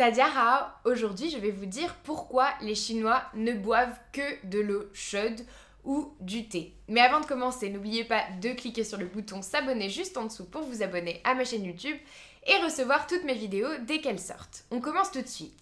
Tadiara, aujourd'hui je vais vous dire pourquoi les Chinois ne boivent que de l'eau chaude ou du thé. Mais avant de commencer, n'oubliez pas de cliquer sur le bouton s'abonner juste en dessous pour vous abonner à ma chaîne YouTube et recevoir toutes mes vidéos dès qu'elles sortent. On commence tout de suite.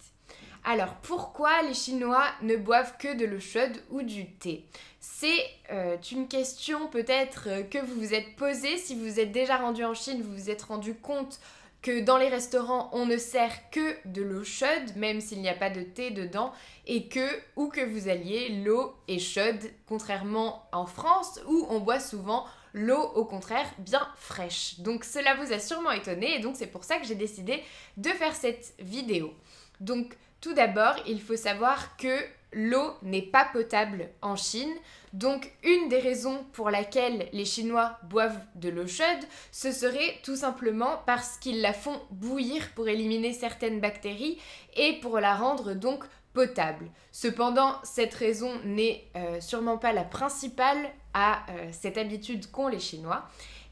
Alors pourquoi les Chinois ne boivent que de l'eau chaude ou du thé? C'est euh, une question peut-être que vous vous êtes posée si vous êtes déjà rendu en Chine, vous vous êtes rendu compte que dans les restaurants, on ne sert que de l'eau chaude, même s'il n'y a pas de thé dedans, et que, où que vous alliez, l'eau est chaude, contrairement en France, où on boit souvent l'eau, au contraire, bien fraîche. Donc cela vous a sûrement étonné, et donc c'est pour ça que j'ai décidé de faire cette vidéo. Donc tout d'abord, il faut savoir que l'eau n'est pas potable en Chine. Donc une des raisons pour laquelle les Chinois boivent de l'eau chaude, ce serait tout simplement parce qu'ils la font bouillir pour éliminer certaines bactéries et pour la rendre donc potable. Cependant, cette raison n'est euh, sûrement pas la principale à euh, cette habitude qu'ont les Chinois.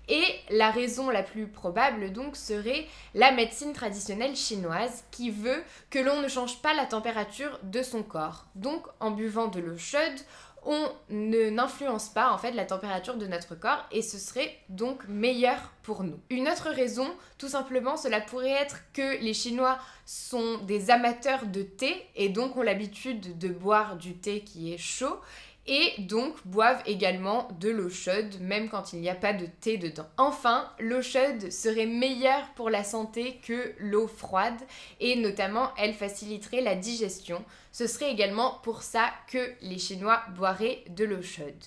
Et la raison la plus probable donc serait la médecine traditionnelle chinoise qui veut que l'on ne change pas la température de son corps. Donc en buvant de l'eau chaude, on n'influence pas en fait la température de notre corps et ce serait donc meilleur pour nous. Une autre raison, tout simplement, cela pourrait être que les Chinois sont des amateurs de thé et donc ont l'habitude de boire du thé qui est chaud et donc boivent également de l'eau chaude même quand il n'y a pas de thé dedans. Enfin, l'eau chaude serait meilleure pour la santé que l'eau froide et notamment elle faciliterait la digestion. Ce serait également pour ça que les Chinois boiraient de l'eau chaude.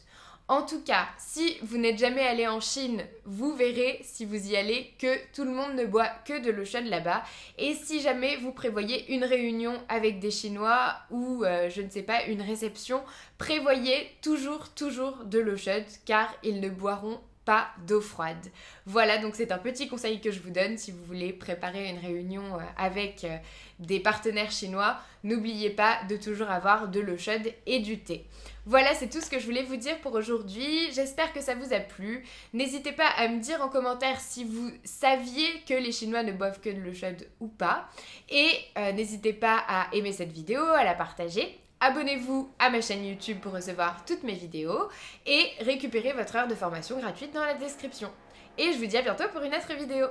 En tout cas, si vous n'êtes jamais allé en Chine, vous verrez si vous y allez que tout le monde ne boit que de l'eau chaude là-bas. Et si jamais vous prévoyez une réunion avec des Chinois ou euh, je ne sais pas, une réception, prévoyez toujours, toujours de l'eau chaude car ils ne boiront pas d'eau froide. Voilà, donc c'est un petit conseil que je vous donne si vous voulez préparer une réunion euh, avec euh, des partenaires chinois. N'oubliez pas de toujours avoir de l'eau chaude et du thé. Voilà, c'est tout ce que je voulais vous dire pour aujourd'hui. J'espère que ça vous a plu. N'hésitez pas à me dire en commentaire si vous saviez que les Chinois ne boivent que de l'eau chaude ou pas. Et euh, n'hésitez pas à aimer cette vidéo, à la partager. Abonnez-vous à ma chaîne YouTube pour recevoir toutes mes vidéos et récupérez votre heure de formation gratuite dans la description. Et je vous dis à bientôt pour une autre vidéo.